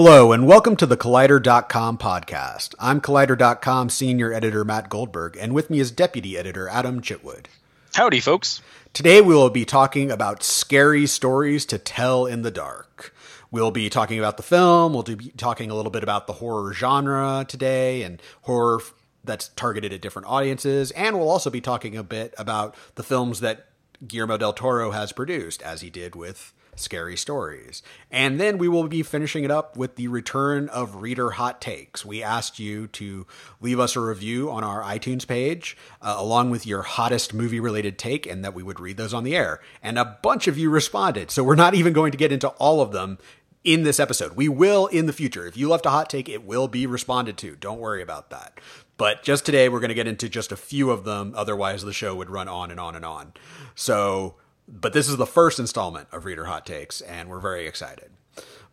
Hello, and welcome to the Collider.com podcast. I'm Collider.com senior editor Matt Goldberg, and with me is deputy editor Adam Chitwood. Howdy, folks. Today we will be talking about scary stories to tell in the dark. We'll be talking about the film, we'll be talking a little bit about the horror genre today and horror that's targeted at different audiences, and we'll also be talking a bit about the films that Guillermo del Toro has produced, as he did with Scary Stories. And then we will be finishing it up with the return of Reader Hot Takes. We asked you to leave us a review on our iTunes page, uh, along with your hottest movie related take, and that we would read those on the air. And a bunch of you responded. So we're not even going to get into all of them in this episode. We will in the future. If you left a hot take, it will be responded to. Don't worry about that. But just today, we're going to get into just a few of them. Otherwise, the show would run on and on and on. So, but this is the first installment of Reader Hot Takes, and we're very excited.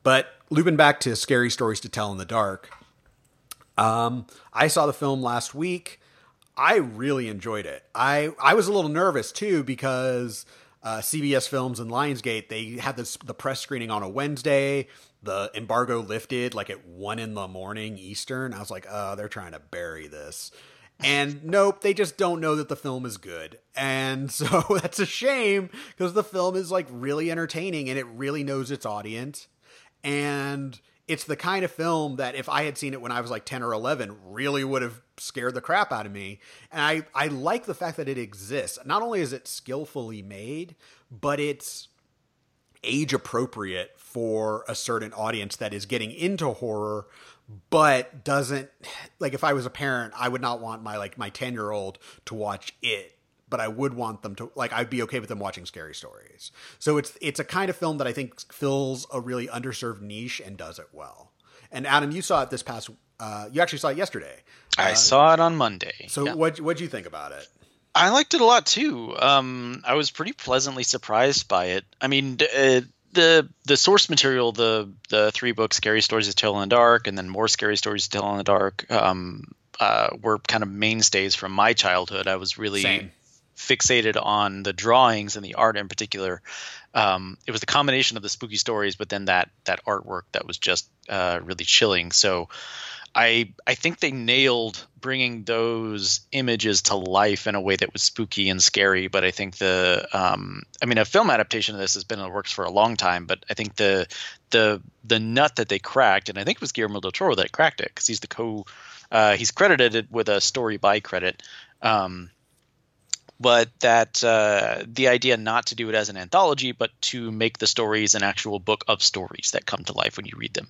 But looping back to Scary Stories to Tell in the Dark, um, I saw the film last week. I really enjoyed it. I, I was a little nervous too because uh, CBS Films and Lionsgate they had this the press screening on a Wednesday the embargo lifted like at one in the morning Eastern. I was like, oh, they're trying to bury this. And nope, they just don't know that the film is good. And so that's a shame because the film is like really entertaining and it really knows its audience. And it's the kind of film that if I had seen it when I was like 10 or 11, really would have scared the crap out of me. And I, I like the fact that it exists. Not only is it skillfully made, but it's age appropriate for a certain audience that is getting into horror but doesn't like if I was a parent, I would not want my like my 10-year-old to watch it, but I would want them to like I'd be okay with them watching scary stories. So it's it's a kind of film that I think fills a really underserved niche and does it well. And Adam, you saw it this past uh, you actually saw it yesterday. I Uh, saw it on Monday. So Yeah. what what'd you think about it? I liked it a lot too. Um, I was pretty pleasantly surprised by it. I mean, uh, the the source material, the the three books, "Scary Stories to Tell in the Dark," and then more "Scary Stories to Tell in the Dark," um, uh, were kind of mainstays from my childhood. I was really Same. fixated on the drawings and the art in particular. Um, it was the combination of the spooky stories, but then that that artwork that was just uh, really chilling. So I I think they nailed bringing those images to life in a way that was spooky and scary. But I think the um, I mean a film adaptation of this has been in the works for a long time. But I think the the the nut that they cracked, and I think it was Guillermo del Toro that cracked it because he's the co uh, he's credited with a story by credit. Um, but that uh, the idea not to do it as an anthology, but to make the stories an actual book of stories that come to life when you read them.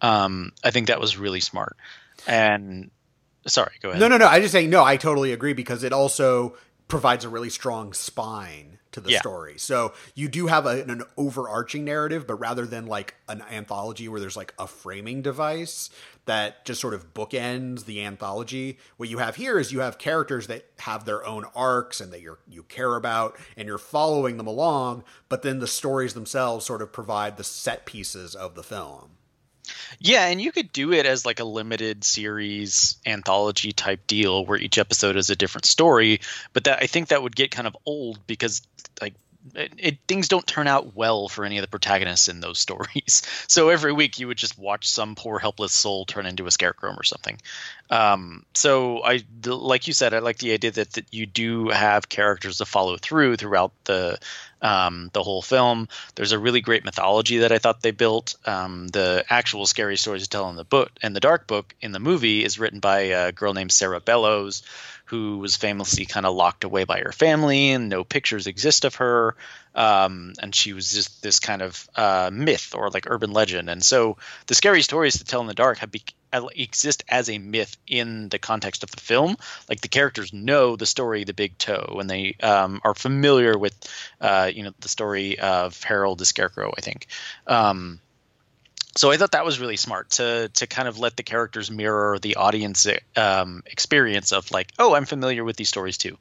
Um, I think that was really smart. And sorry, go ahead. No, no, no. I just saying no. I totally agree because it also provides a really strong spine to the Yeah. story. So you do have a, an overarching narrative, but rather than like an anthology where there's like a framing device that just sort of bookends the anthology, what you have here is you have characters that have their own arcs and that you you care about and you're following them along, but then the stories themselves sort of provide the set pieces of the film. Yeah, and you could do it as like a limited series anthology type deal where each episode is a different story, but that I think that would get kind of old because like it, it things don't turn out well for any of the protagonists in those stories. So every week you would just watch some poor helpless soul turn into a scarecrow or something. Um, so I like you said, I like the idea that, that you do have characters to follow through throughout the um, the whole film. There's a really great mythology that I thought they built. Um, the actual scary stories to tell in the book and the dark book in the movie is written by a girl named Sarah Bellows, who was famously kind of locked away by her family and no pictures exist of her. Um, and she was just this kind of uh, myth or like urban legend. And so the scary stories to tell in the dark have be- exist as a myth in the context of the film. Like the characters know the story, The Big Toe, and they um, are familiar with, uh, you know, the story of Harold the Scarecrow. I think. Um, so I thought that was really smart to to kind of let the characters mirror the audience um, experience of like, oh, I'm familiar with these stories too.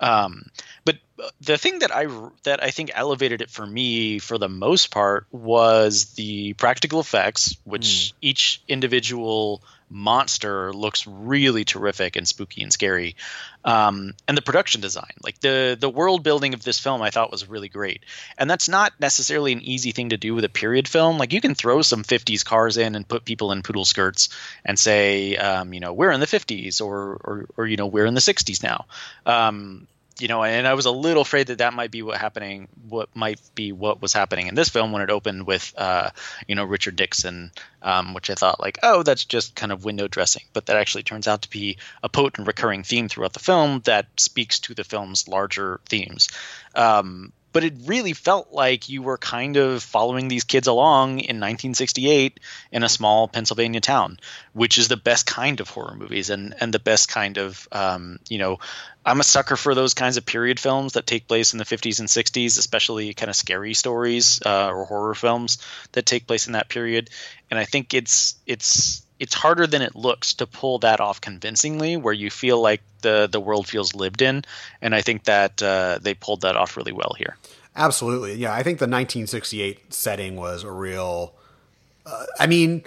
Um, but the thing that I that I think elevated it for me for the most part was the practical effects, which each individual monster looks really terrific and spooky and scary. Um, and the production design, like the the world building of this film, I thought was really great. And that's not necessarily an easy thing to do with a period film. Like you can throw some 50s cars in and put people in poodle skirts and say, um, you know, we're in the 50s or, or, or you know, we're in the 60s now. Um, you know, and I was a little afraid that that might be what happening, what might be what was happening in this film when it opened with, uh, you know, Richard Nixon, um, which I thought like, oh, that's just kind of window dressing, but that actually turns out to be a potent recurring theme throughout the film that speaks to the film's larger themes. Um, but it really felt like you were kind of following these kids along in 1968 in a small Pennsylvania town, which is the best kind of horror movies and and the best kind of um, you know. I'm a sucker for those kinds of period films that take place in the 50s and 60s, especially kind of scary stories uh, or horror films that take place in that period. And I think it's it's it's harder than it looks to pull that off convincingly where you feel like the the world feels lived in. And i think that uh, they pulled that off really well here. Absolutely. Yeah i think the 1968 setting was a real uh, i mean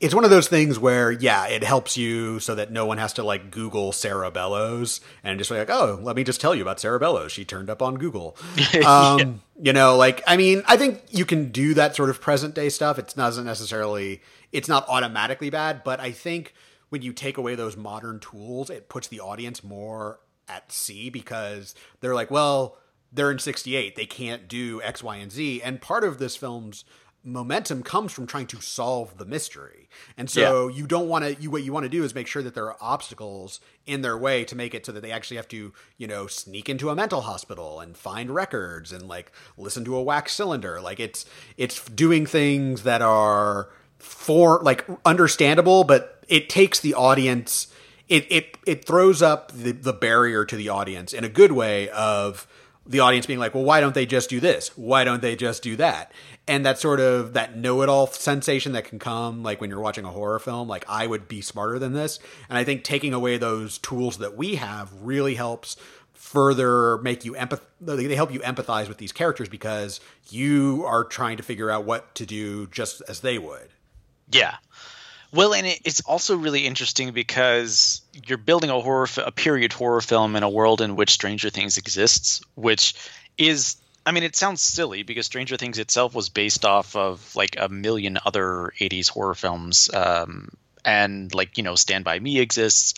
it's one of those things where yeah it helps you so that no one has to like google sarah bellows and just be like oh let me just tell you about sarah bellows. She turned up on google. Um, yeah. you know like i mean i think you can do that sort of present day stuff. It doesn't necessarily it's not automatically bad, but I think when you take away those modern tools, it puts the audience more at sea because they're like, well, they're in 68. They can't do X, Y, and Z. And part of this film's momentum comes from trying to solve the mystery. And so yeah. you don't want to you what you want to do is make sure that there are obstacles in their way to make it so that they actually have to, you know, sneak into a mental hospital and find records and like listen to a wax cylinder. Like it's it's doing things that are for like understandable, but it takes the audience. It it it throws up the, the barrier to the audience in a good way of the audience being like, well, why don't they just do this? Why don't they just do that? And that sort of that know-it-all sensation that can come like when you're watching a horror film, like I would be smarter than this. And I think taking away those tools that we have really helps further make you empath they help you empathize with these characters because you are trying to figure out what to do just as they would. Yeah. Well, and it's also really interesting because you're building a horror, a period horror film in a world in which Stranger Things exists, which is, I mean, it sounds silly because Stranger Things itself was based off of like a million other '80s horror films, um, and like you know, Stand by Me exists,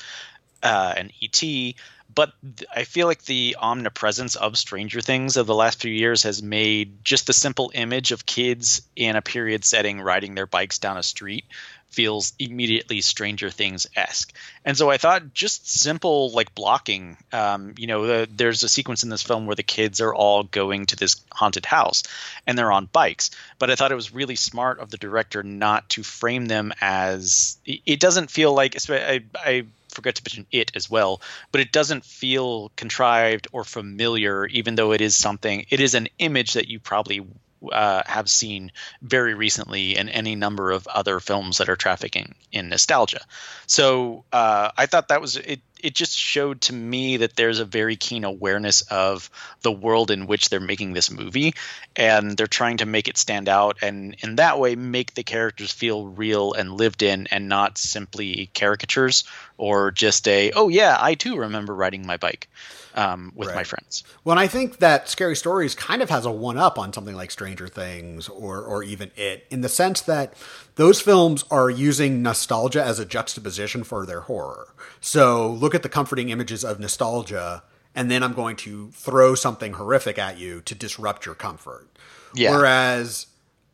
uh, and ET. But I feel like the omnipresence of Stranger Things of the last few years has made just the simple image of kids in a period setting riding their bikes down a street feels immediately Stranger Things esque. And so I thought just simple like blocking. Um, you know, the, there's a sequence in this film where the kids are all going to this haunted house and they're on bikes. But I thought it was really smart of the director not to frame them as. It doesn't feel like I, I forget to mention it as well, but it doesn't feel contrived or familiar, even though it is something. It is an image that you probably uh, have seen very recently in any number of other films that are trafficking in nostalgia. So uh, I thought that was it. It just showed to me that there's a very keen awareness of the world in which they're making this movie, and they're trying to make it stand out, and in that way make the characters feel real and lived in, and not simply caricatures or just a oh yeah, I too remember riding my bike um, with right. my friends. Well, and I think that Scary Stories kind of has a one up on something like Stranger Things or or even It, in the sense that those films are using nostalgia as a juxtaposition for their horror. So look at the comforting images of nostalgia, and then I'm going to throw something horrific at you to disrupt your comfort. Yeah. Whereas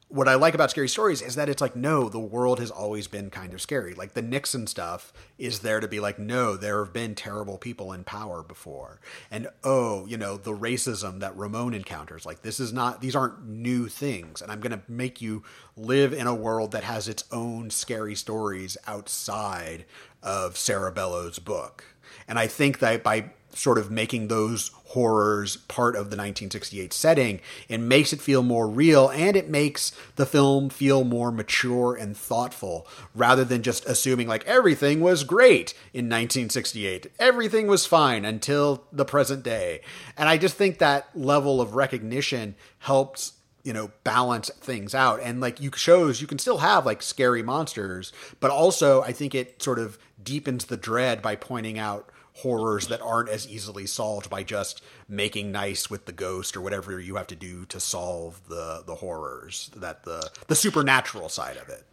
what I like about scary stories is that it's like, no, the world has always been kind of scary. Like the Nixon stuff is there to be like, no, there have been terrible people in power before. And oh, you know, the racism that Ramon encounters, like this is not, these aren't new things. And I'm going to make you live in a world that has its own scary stories outside of Sarah Bellows' book. And I think that by sort of making those horrors part of the 1968 setting. It makes it feel more real and it makes the film feel more mature and thoughtful rather than just assuming like everything was great in 1968. Everything was fine until the present day. And I just think that level of recognition helps you know balance things out and like you shows you can still have like scary monsters but also i think it sort of deepens the dread by pointing out horrors that aren't as easily solved by just making nice with the ghost or whatever you have to do to solve the the horrors that the the supernatural side of it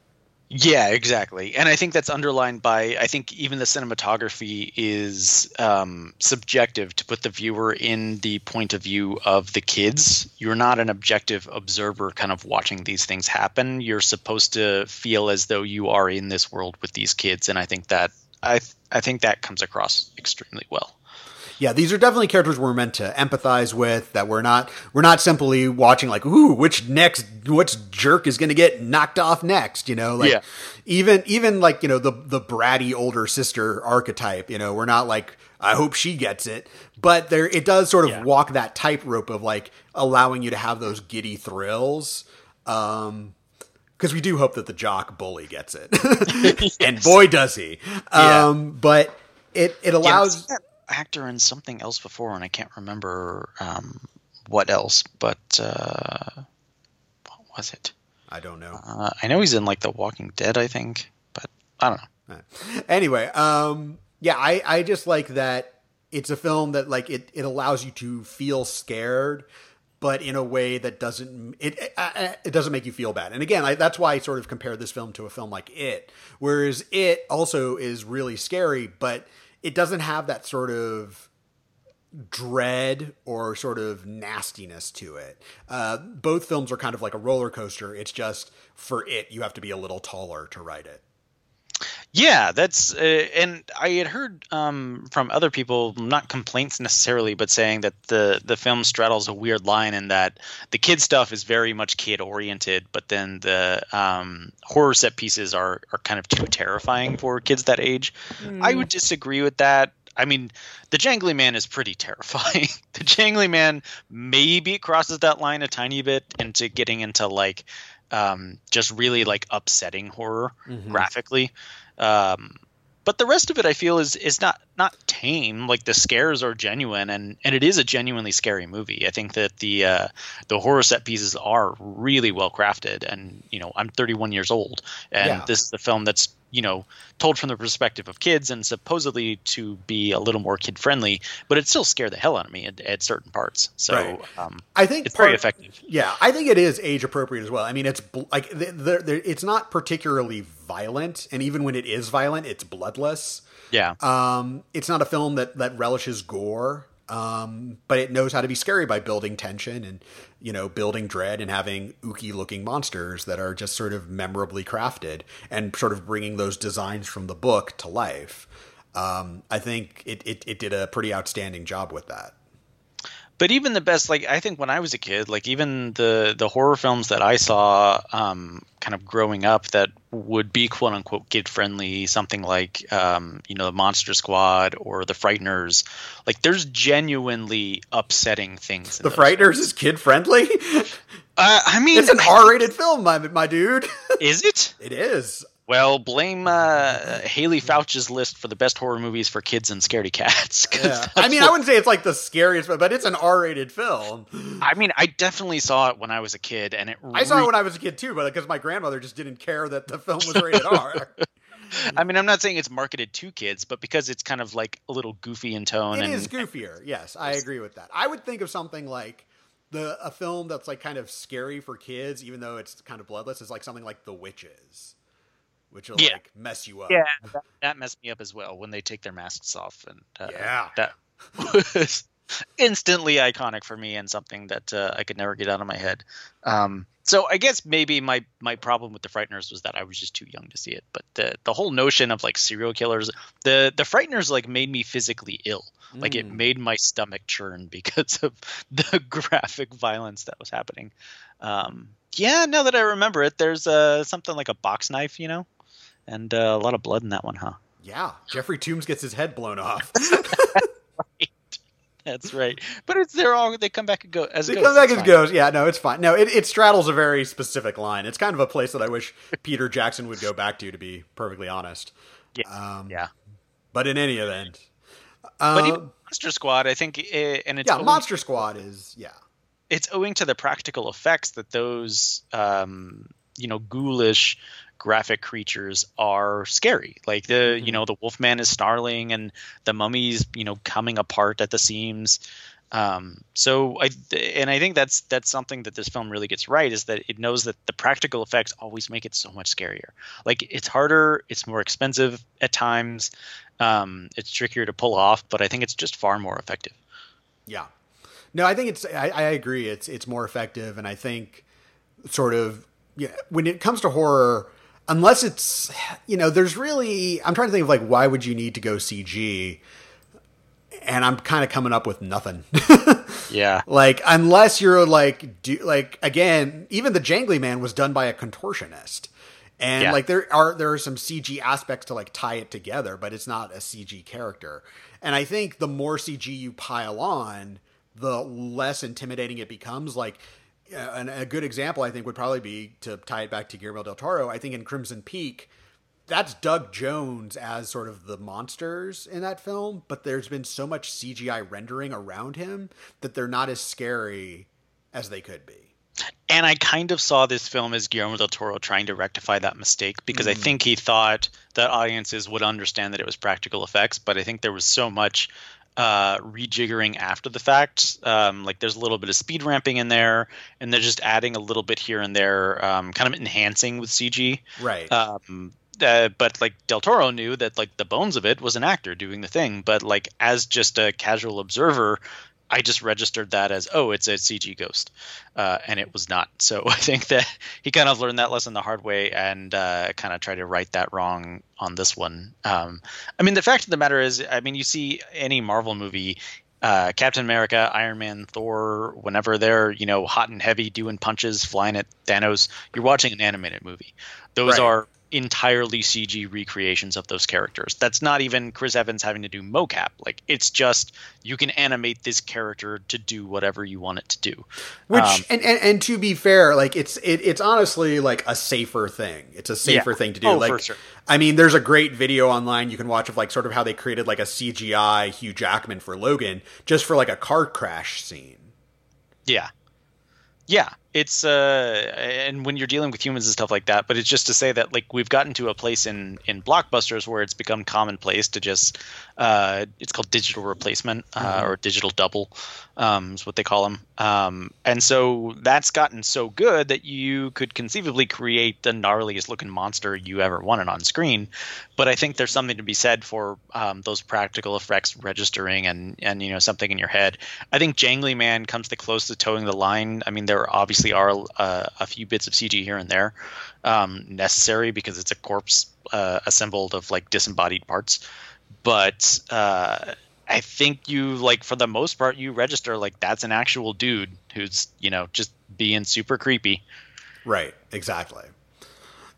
yeah, exactly. And I think that's underlined by I think even the cinematography is um, subjective to put the viewer in the point of view of the kids. You're not an objective observer kind of watching these things happen. You're supposed to feel as though you are in this world with these kids and I think that I I think that comes across extremely well yeah, these are definitely characters we're meant to empathize with. That we're not we're not simply watching like, ooh, which next, which jerk is going to get knocked off next? You know, like yeah. even even like you know the the bratty older sister archetype. You know, we're not like I hope she gets it, but there it does sort of yeah. walk that tightrope of like allowing you to have those giddy thrills. Um, because we do hope that the jock bully gets it, yes. and boy does he. Yeah. Um, but it it allows. Yeah, actor in something else before, and I can't remember um, what else. But uh, what was it? I don't know. Uh, I know he's in like The Walking Dead, I think, but I don't know. Anyway, um, yeah, I I just like that it's a film that like it it allows you to feel scared but in a way that doesn't it it, uh, uh, it doesn't make you feel bad. And again, I, that's why I sort of compare this film to a film like It, whereas It also is really scary, but it doesn't have that sort of dread or sort of nastiness to it. Uh, both films are kind of like a roller coaster. It's just for it, you have to be a little taller to ride it. Yeah, that's uh, and I had heard um, from other people, not complaints necessarily, but saying that the the film straddles a weird line in that the kid stuff is very much kid oriented, but then the um, horror set pieces are are kind of too terrifying for kids that age. Mm. I would disagree with that. I mean, the Jangly Man is pretty terrifying. the Jangly Man maybe crosses that line a tiny bit into getting into like um, just really like upsetting horror mm-hmm. graphically. Um, but the rest of it, I feel, is is not not tame. Like the scares are genuine, and and it is a genuinely scary movie. I think that the uh, the horror set pieces are really well crafted. And you know, I'm 31 years old, and yeah. this is the film that's you know told from the perspective of kids and supposedly to be a little more kid friendly but it still scared the hell out of me at, at certain parts. So right. um, i think it's part, very effective. Yeah i think it is age appropriate as well. I mean it's like the, the, the, it's not particularly violent and even when it is violent it's bloodless. Yeah. Um, it's not a film that that relishes gore um, but it knows how to be scary by building tension and you know building dread and having ooky looking monsters that are just sort of memorably crafted and sort of bringing those designs from the book to life. Um, I think it, it, it did a pretty outstanding job with that but even the best like i think when i was a kid like even the the horror films that i saw um, kind of growing up that would be quote unquote kid friendly something like um, you know the monster squad or the frighteners like there's genuinely upsetting things the frighteners is kid friendly uh, i mean it's an r-rated film my, my dude. Is it? It is well, blame uh, Haley Foutch's list for the best horror movies for kids and scaredy cats. Yeah. I mean, what... I wouldn't say it's like the scariest, but it's an R-rated film. I mean, I definitely saw it when I was a kid, and it. I saw it when I was a kid too, but because my grandmother just didn't care that the film was rated R. I mean, I'm not saying it's marketed to kids, but because it's kind of like a little goofy in tone. It and, is goofier. Yes, I agree with that. I would think of something like the a film that's like kind of scary for kids, even though it's kind of bloodless, is like something like The Witches which will yeah. like mess you up. Yeah, that, that, messed me up as well when they take their masks off, and uh, yeah, that was instantly iconic for me and something that uh, I could never get out of my head. Um, so I guess maybe my my problem with the Frighteners was that I was just too young to see it. But the the whole notion of like serial killers, the the Frighteners like made me physically ill. Mm. Like it mm. made my stomach churn because of the graphic violence that was happening. Um, yeah, now that I remember it, there's uh, something like a box knife, you know, and uh, a lot of blood in that one, huh? Yeah, Jeffrey Combs gets his head blown off. right. That's right. But it's they're all they come back and go as they ghosts. come back as ghosts. Yeah, no, it's fine. No, it, it straddles a very specific line. It's kind of a place that I wish Peter Jackson would go back to. To be perfectly honest. Yeah. Um, yeah. But in any event, but even um, Monster Squad, I think, eh, and it's yeah, Monster Squad is yeah it's owing to the practical effects that those um, you know ghoulish graphic creatures are scary. Like the mm-hmm. you know the Wolfman is snarling and the mummy's you know coming apart at the seams. Um, so I and I think that's that's something that this film really gets right is that it knows that the practical effects always make it so much scarier. Like it's harder, it's more expensive at times, um, it's trickier to pull off, but I think it's just far more effective. Yeah, no, I think it's I, I agree. It's it's more effective, and I think sort of yeah, when it comes to horror, unless it's you know, there's really I'm trying to think of like why would you need to go CG and I'm kind of coming up with nothing. yeah. Like unless you're like do like again, even the Jangly Man was done by a contortionist. And yeah. like there are there are some CG aspects to like tie it together, but it's not a CG character. And I think the more CG you pile on, the less intimidating it becomes. Like and a good example I think would probably be to tie it back to Guillermo del Toro. I think in Crimson Peak, that's Doug Jones as sort of the monsters in that film, but there's been so much CGI rendering around him that they're not as scary as they could be. And I kind of saw this film as Guillermo del Toro trying to rectify that mistake because mm. I think he thought that audiences would understand that it was practical effects, but I think there was so much uh, rejiggering after the fact. Um, like there's a little bit of speed ramping in there, and they're just adding a little bit here and there, um, kind of enhancing with CG. Right. Um, uh, but like Del Toro knew that like the bones of it was an actor doing the thing, but like as just a casual observer, I just registered that as oh, it's a CG ghost, uh, and it was not. So I think that he kind of learned that lesson the hard way and uh, kind of tried to right that wrong on this one. Um, I mean, the fact of the matter is, I mean, you see any Marvel movie. Uh, Captain America, Iron Man, Thor, whenever they're you know hot and heavy doing punches, flying at Thanos, you're watching an animated movie. Those right. are entirely CG recreations of those characters. That's not even Chris Evans having to do mocap. Like it's just you can animate this character to do whatever you want it to do. Which um, and, and, and to be fair, like it's it, it's honestly like a safer thing. It's a safer yeah. thing to do. Oh, like sure. I mean, there's a great video online you can watch of like sort of how they created like a CGI Hugh Jackman for Logan just for like a car crash scene. Yeah. Yeah, it's uh and when you're dealing with humans and stuff like that but it's just to say that like we've gotten to a place in in blockbusters where it's become commonplace to just uh it's called digital replacement uh, mm-hmm. or digital double um is what they call them um and so that's gotten so good that you could conceivably create the gnarliest looking monster you ever wanted on screen. But i think there's something to be said for um, those practical effects registering and and you know something in your head. I think jangly man comes the closest to toeing the line. I mean there are obviously obviously are uh, a few bits of CG here and there um, necessary because it's a corpse uh, assembled of like disembodied parts. But uh, I think you like for the most part you register like that's an actual dude who's you know just being super creepy. Right. Exactly.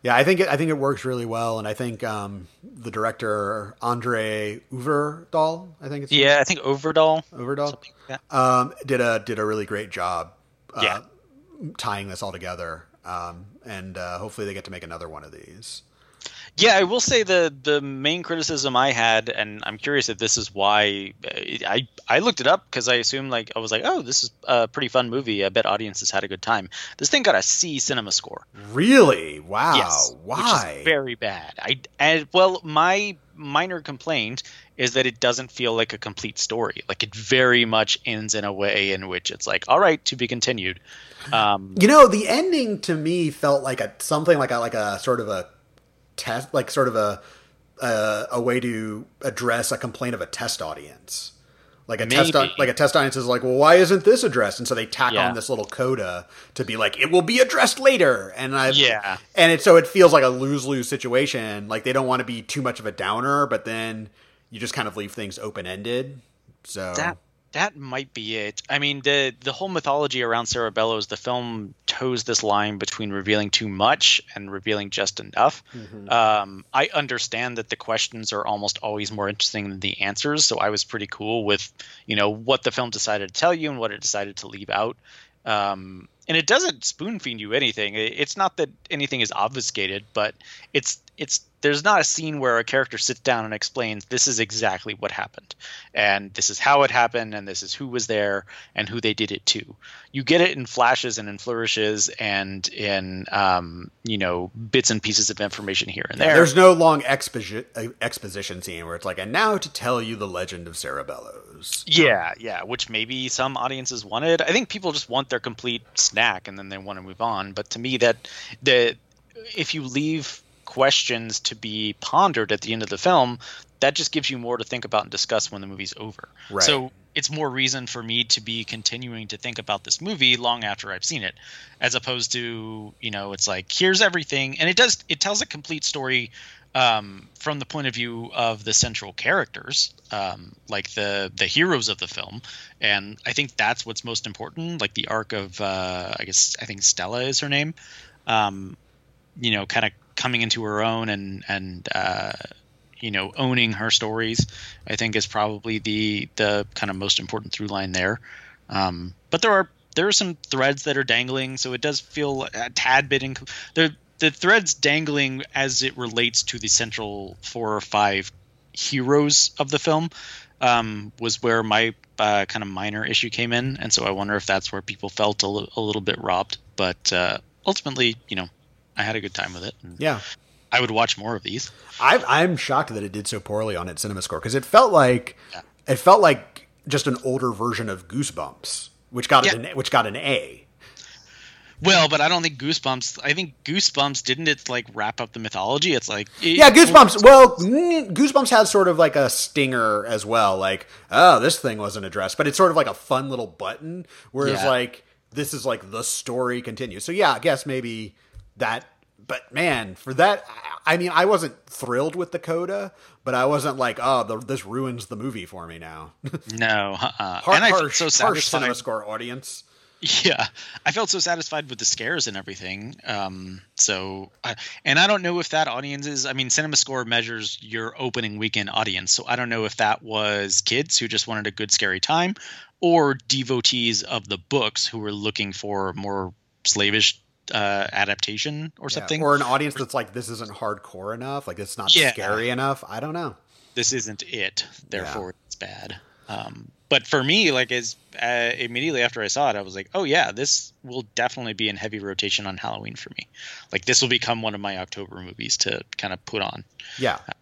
Yeah, I think it, I think it works really well, and I think um, the director Andre Øvredal, I think it's yeah, I think Øvredal, Øvredal, like um, did a did a really great job. Uh, yeah tying this all together. Um, and uh, hopefully they get to make another one of these. Yeah, I will say the the main criticism I had, and I'm curious if this is why uh, I I looked it up because I assumed like I was like, oh, this is a pretty fun movie. I bet audiences had a good time. This thing got a C cinema score. Really? Wow. Yes, why? very bad. I and well, my minor complaint is that it doesn't feel like a complete story. Like it very much ends in a way in which it's like, all right, to be continued. Um, you know, the ending to me felt like a something like a like a sort of a test, like sort of a a, a way to address a complaint of a test audience. Like a Maybe. test, like a test audience is like, well, why isn't this addressed? And so they tack yeah. on this little coda to be like, it will be addressed later. And I, yeah, and it so it feels like a lose lose situation. Like they don't want to be too much of a downer, but then you just kind of leave things open ended. So that that might be it. I mean, the the whole mythology around Sarah Bellows, the film toes this line between revealing too much and revealing just enough. Mm-hmm. Um, I understand that the questions are almost always more interesting than the answers, so I was pretty cool with you know what the film decided to tell you and what it decided to leave out. Um, and it doesn't spoon feed you anything. It's not that anything is obfuscated, but it's it's there's not a scene where a character sits down and explains this is exactly what happened and this is how it happened and this is who was there and who they did it to. You get it in flashes and in flourishes and in um, you know bits and pieces of information here and there. there's no long exposi- uh, exposition scene where it's like and now to tell you the legend of sarah bellows yeah yeah which maybe some audiences wanted. I think people just want their complete snack and then they want to move on but to me that the if you leave questions to be pondered at the end of the film, that just gives you more to think about and discuss when the movie's over. Right. So it's more reason for me to be continuing to think about this movie long after I've seen it, as opposed to you know it's like here's everything, and it does it tells a complete story um, from the point of view of the central characters, um, like the the heroes of the film, and I think that's what's most important. Like the arc of uh, I guess I think Stella is her name. Um, you know, kind of coming into her own and and uh, you know owning her stories, I think is probably the the kind of most important through line there. Um, but there are there are some threads that are dangling, so it does feel a tad bit. Inc- the the threads dangling as it relates to the central four or five heroes of the film um, was where my uh, kind of minor issue came in, and so I wonder if that's where people felt a, l- a little bit robbed. But uh, ultimately, you know, I had a good time with it. Yeah. I would watch more of these. i am shocked that it did so poorly on its cinema score because it felt like yeah. it felt like just an older version of Goosebumps, which got yeah. an which got an A. Well, but I don't think Goosebumps. I think Goosebumps didn't it like wrap up the mythology. It's like it, yeah, Goosebumps. Well, mm, Goosebumps has sort of like a stinger as well. Like oh, this thing wasn't addressed, but it's sort of like a fun little button. Whereas yeah. like this is like the story continues. So yeah, I guess maybe that but man, for that, I mean, I wasn't thrilled with the coda, but I wasn't like, oh, the, this ruins the movie for me now. no, uh-uh. and I harsh, so harsh cinema score audience. Yeah, I felt so satisfied with the scares and everything. Um, so, I, and I don't know if that audience is. I mean, Cinema Score measures your opening weekend audience, so I don't know if that was kids who just wanted a good scary time, or devotees of the books who were looking for more slavish uh, adaptation or something, yeah, or an audience that's like, this isn't hardcore enough, like it's not yeah. scary enough. I don't know. This isn't it, therefore yeah. it's bad. Um, but for me, like as uh, immediately after I saw it, I was like, oh yeah, this will definitely be in heavy rotation on Halloween for me. Like this will become one of my October movies to kind of put on. Yeah. Uh,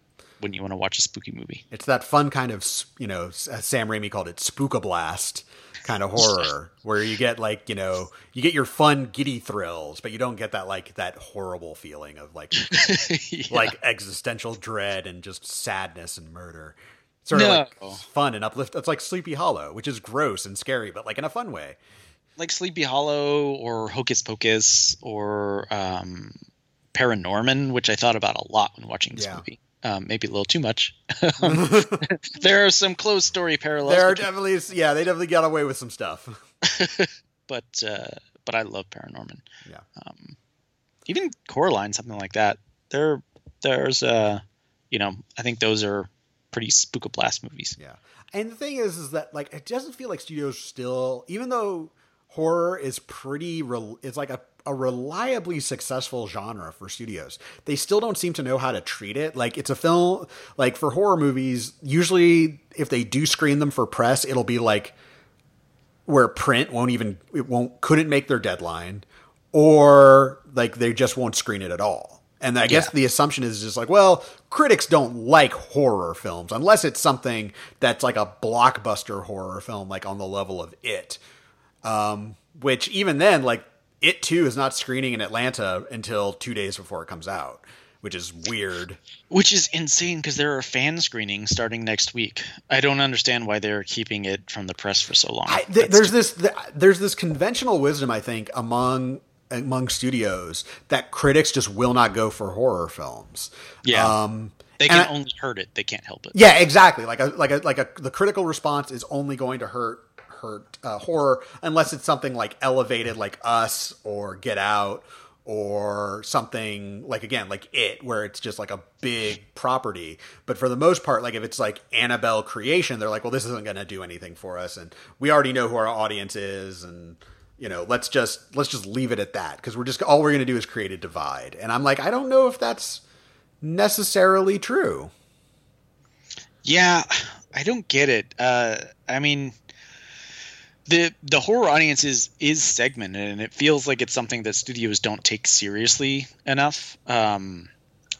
when you want to watch a spooky movie, it's that fun kind of you know, Sam Raimi called it spookablast kind of horror where you get like you know you get your fun giddy thrills but you don't get that like that horrible feeling of like yeah. like existential dread and just sadness and murder sort no. of like fun and uplift it's like sleepy hollow which is gross and scary but like in a fun way like sleepy hollow or hocus pocus or um paranorman which i thought about a lot when watching this yeah. movie um, maybe a little too much. There are some closed story parallels. There are definitely, yeah, they definitely got away with some stuff. but uh, but I love Paranorman. Yeah. Um, even Coraline, something like that. There, there's, uh, you know, I think those are pretty spookablast movies. Yeah. And the thing is, is that like it doesn't feel like studios still, even though horror is pretty, re- it's like a a reliably successful genre for studios. They still don't seem to know how to treat it. Like it's a film like for horror movies, usually if they do screen them for press, it'll be like where print won't even it won't couldn't make their deadline or like they just won't screen it at all. And I guess yeah. the assumption is just like, well, critics don't like horror films unless it's something that's like a blockbuster horror film, like on the level of it. Um, which even then, like it too is not screening in Atlanta until two days before it comes out, which is weird. Which is insane because there are fan screenings starting next week. I don't understand why they're keeping it from the press for so long. I, th- there's this th- there's this conventional wisdom I think among among studios that critics just will not go for horror films. Yeah. Um, they can I, only hurt it. They can't help it. Yeah, exactly. Like a like a like a the critical response is only going to hurt hurt uh, horror unless it's something like elevated like us or get out or something like again like it where it's just like a big property but for the most part like if it's like annabelle creation they're like well this isn't going to do anything for us and we already know who our audience is and you know let's just let's just leave it at that because we're just all we're going to do is create a divide and i'm like i don't know if that's necessarily true. Yeah, I don't get it. Uh, I mean, the the horror audience is is segmented, and it feels like it's something that studios don't take seriously enough. Um,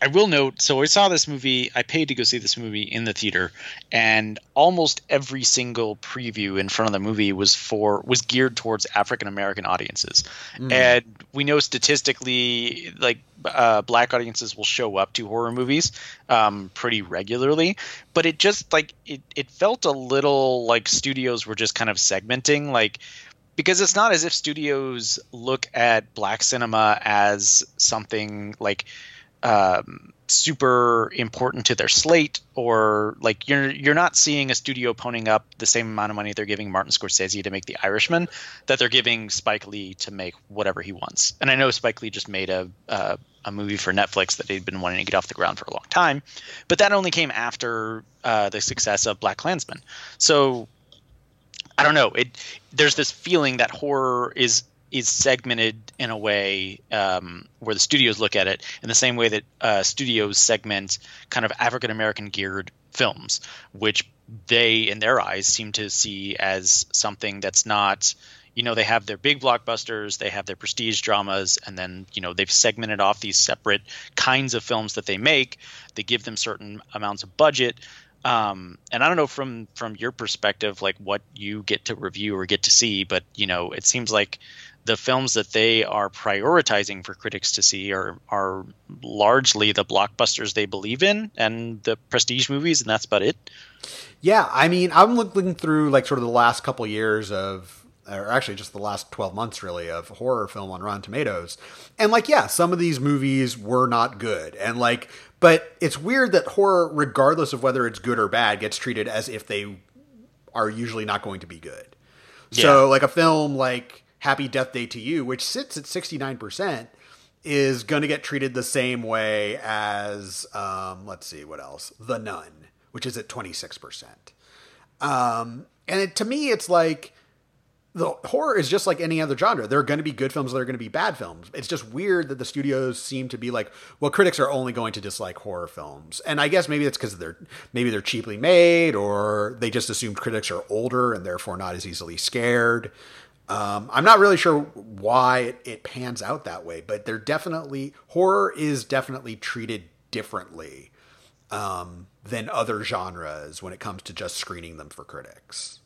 I will note. So I saw this movie. I paid to go see this movie in the theater, and almost every single preview in front of the movie was for was geared towards African American audiences. Mm. And we know statistically, like uh, black audiences will show up to horror movies um, pretty regularly. But it just like it it felt a little like studios were just kind of segmenting like because it's not as if studios look at black cinema as something like um, super important to their slate or like you're you're not seeing a studio ponying up the same amount of money they're giving Martin Scorsese to make The Irishman that they're giving Spike Lee to make whatever he wants. And I know Spike Lee just made a uh, a movie for Netflix that he'd been wanting to get off the ground for a long time, but that only came after uh, the success of BlacKkKlansman. So I don't know. It there's this feeling that horror is is segmented in a way um, where the studios look at it in the same way that uh, studios segment kind of African American geared films, which they, in their eyes, seem to see as something that's not. You know, they have their big blockbusters, they have their prestige dramas, and then, you know, they've segmented off these separate kinds of films that they make. They give them certain amounts of budget. Um, and I don't know from from your perspective, like what you get to review or get to see, but you know, it seems like the films that they are prioritizing for critics to see are are largely the blockbusters they believe in and the prestige movies, and that's about it. Yeah, I mean, I'm looking through like sort of the last couple years of or actually just the last 12 months really of horror film on Rotten Tomatoes. And like yeah, some of these movies were not good. And like but it's weird that horror regardless of whether it's good or bad gets treated as if they are usually not going to be good. Yeah. So like a film like Happy Death Day to You, which sits at 69%, is going to get treated the same way as, um, let's see, what else? The Nun, which is at 26%. Um, and it, to me, it's like the horror is just like any other genre. There are going to be good films, there are going to be bad films. It's just weird that the studios seem to be like, well, critics are only going to dislike horror films, and I guess maybe that's because they're maybe they're cheaply made, or they just assume critics are older and therefore not as easily scared. Um, I'm not really sure why it, it pans out that way, but they're definitely horror is definitely treated differently um, than other genres when it comes to just screening them for critics.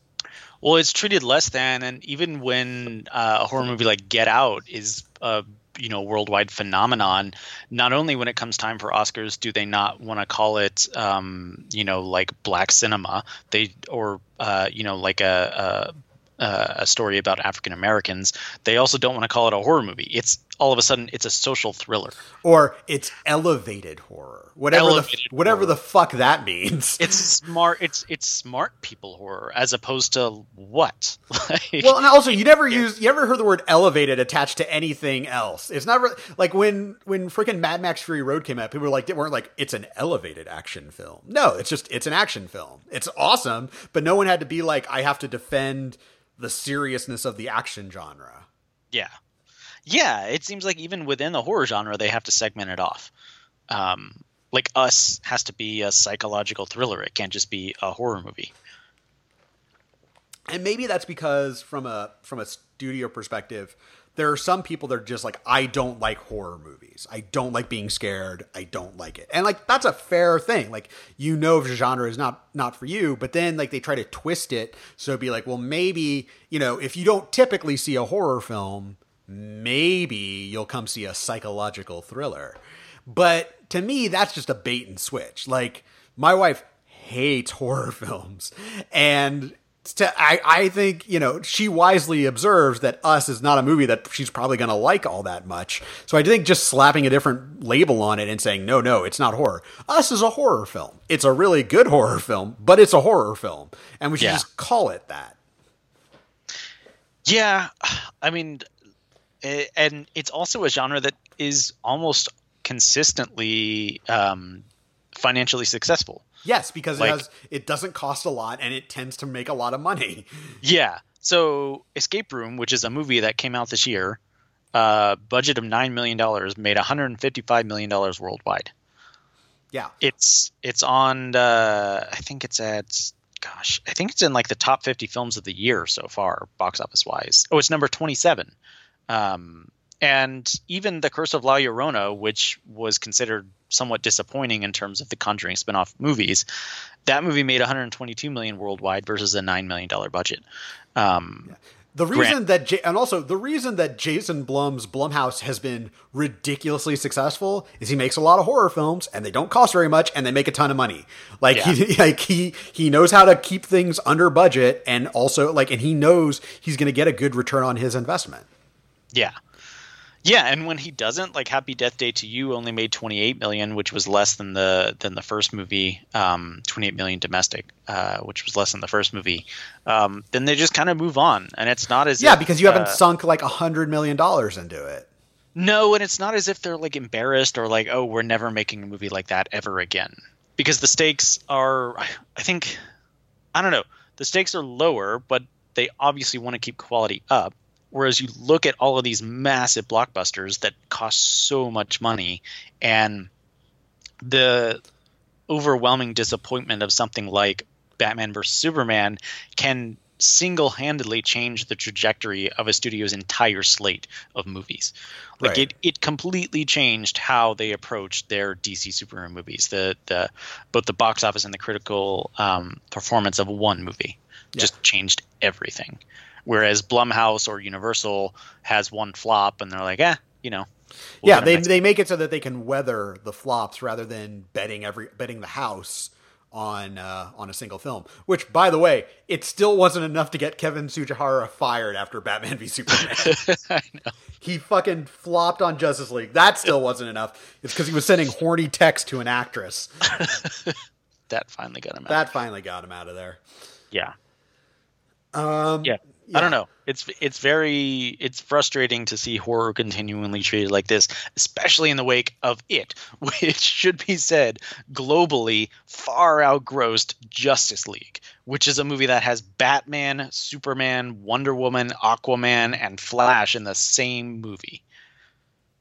Well, it's treated less than, and even when uh, a horror movie like Get Out is a you know worldwide phenomenon, not only when it comes time for Oscars do they not want to call it um, you know like black cinema, they or uh, you know like a, a uh, a story about African Americans, they also don't want to call it a horror movie. It's all of a sudden it's a social thriller, or it's elevated horror, whatever elevated the whatever horror. the fuck that means. It's smart. It's it's smart people horror as opposed to what? like, well, and also you never use you ever heard the word elevated attached to anything else. It's not really, like when when freaking Mad Max Fury Road came out, people were like they weren't like it's an elevated action film. No, it's just it's an action film. It's awesome, but no one had to be like I have to defend the seriousness of the action genre. Yeah. Yeah, it seems like even within the horror genre, they have to segment it off. Um, like Us has to be a psychological thriller; it can't just be a horror movie. And maybe that's because, from a from a studio perspective, there are some people that are just like, I don't like horror movies. I don't like being scared. I don't like it. And like that's a fair thing. Like you know if genre is not not for you, but then like they try to twist it so be like, well maybe, you know, if you don't typically see a horror film, maybe you'll come see a psychological thriller. But to me that's just a bait and switch. Like my wife hates horror films. And to, I, I think you know she wisely observes that us is not a movie that she's probably going to like all that much. So i think just slapping a different label on it and saying no no it's not horror. Us is a horror film. It's a really good horror film but it's a horror film. And we should yeah. just call it that. Yeah. I mean and it's also a genre that is almost consistently um, financially successful Yes, because like, it has it doesn't cost a lot and it tends to make a lot of money. Yeah. So Escape Room, which is a movie that came out this year, uh, budget of nine million dollars, made 155 million dollars worldwide. Yeah. It's it's on. Uh, I think it's at. Gosh, I think it's in like the top 50 films of the year so far, box office wise. Oh, it's number 27. Um, and even The Curse of La Llorona, which was considered somewhat disappointing in terms of the Conjuring spin-off movies, that movie made 122 million worldwide versus a nine million dollar budget. Um, yeah. The reason Grant. that J- and also the reason that Jason Blum's Blumhouse has been ridiculously successful is he makes a lot of horror films and they don't cost very much and they make a ton of money. Like yeah. he like he he knows how to keep things under budget and also like and he knows he's going to get a good return on his investment. Yeah. Yeah, and when he doesn't, like Happy Death Day 2U only made 28 million, which was less than the than the first movie, um, 28 million domestic, uh, which was less than the first movie. Um, then they just kind of move on, and it's not as yeah, if, because you haven't uh, sunk like a hundred million dollars into it. No, and it's not as if they're like embarrassed or like, oh, we're never making a movie like that ever again, because the stakes are, I think, I don't know, the stakes are lower, but they obviously want to keep quality up Whereas you look at all of these massive blockbusters that cost so much money, and the overwhelming disappointment of something like Batman vs Superman can single-handedly change the trajectory of a studio's entire slate of movies. Like right. it, it completely changed how they approached their DC Superman movies. The the both the box office and the critical um, performance of one movie yeah. just changed everything. Whereas Blumhouse or Universal has one flop, and they're like, eh, you know. We'll yeah, they they make it so that they can weather the flops rather than betting every betting the house on uh, on a single film. Which, by the way, it still wasn't enough to get Kevin Tsujihara fired after Batman v Superman. I know. He fucking flopped on Justice League. That still wasn't enough. It's because he was sending horny text to an actress. that finally got him. out. That finally got him out of there. Yeah. Um, yeah. Yeah. I don't know. It's it's very it's frustrating to see horror continually treated like this, especially in the wake of it, which should be said globally far outgrossed Justice League, which is a movie that has Batman, Superman, Wonder Woman, Aquaman, and Flash in the same movie.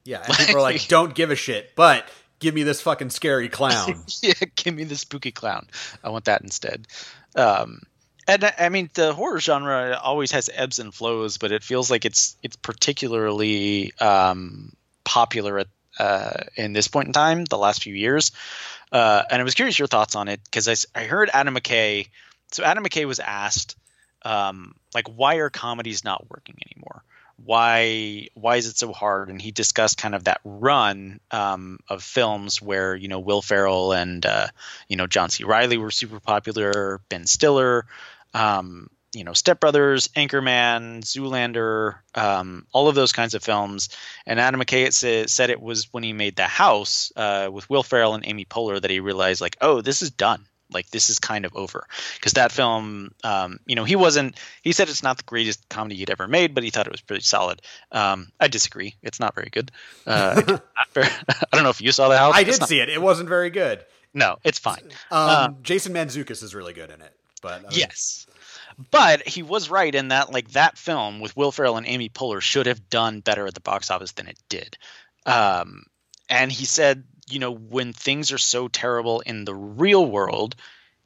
Yeah, and people are like, "Don't give a shit," but give me this fucking scary clown. yeah, give me the spooky clown. I want that instead. Um, and I mean, the horror genre always has ebbs and flows, but it feels like it's it's particularly um, popular at uh, in this point in time, the last few years. Uh, and I was curious your thoughts on it because I, I heard Adam McKay. So Adam McKay was asked, um, like, why are comedies not working anymore? Why why is it so hard? And he discussed kind of that run um, of films where you know Will Ferrell and uh, you know John C. Reilly were super popular, Ben Stiller, um, you know, Step Brothers, Anchorman, Zoolander, um, all of those kinds of films. And Adam McKay said it was when he made The House uh, with Will Ferrell and Amy Poehler that he realized, like, oh, this is done. Like this is kind of over because that film, um, you know, he wasn't. He said it's not the greatest comedy he'd ever made, but he thought it was pretty solid. Um, I disagree. It's not very good. Uh, I don't know if you saw the house. I did not, see it. It wasn't very good. No, it's fine. Um, uh, Jason Mantzoukas is really good in it. But was... yes, but he was right in that like that film with Will Ferrell and Amy Poehler should have done better at the box office than it did. Um, and he said, you know, when things are so terrible in the real world,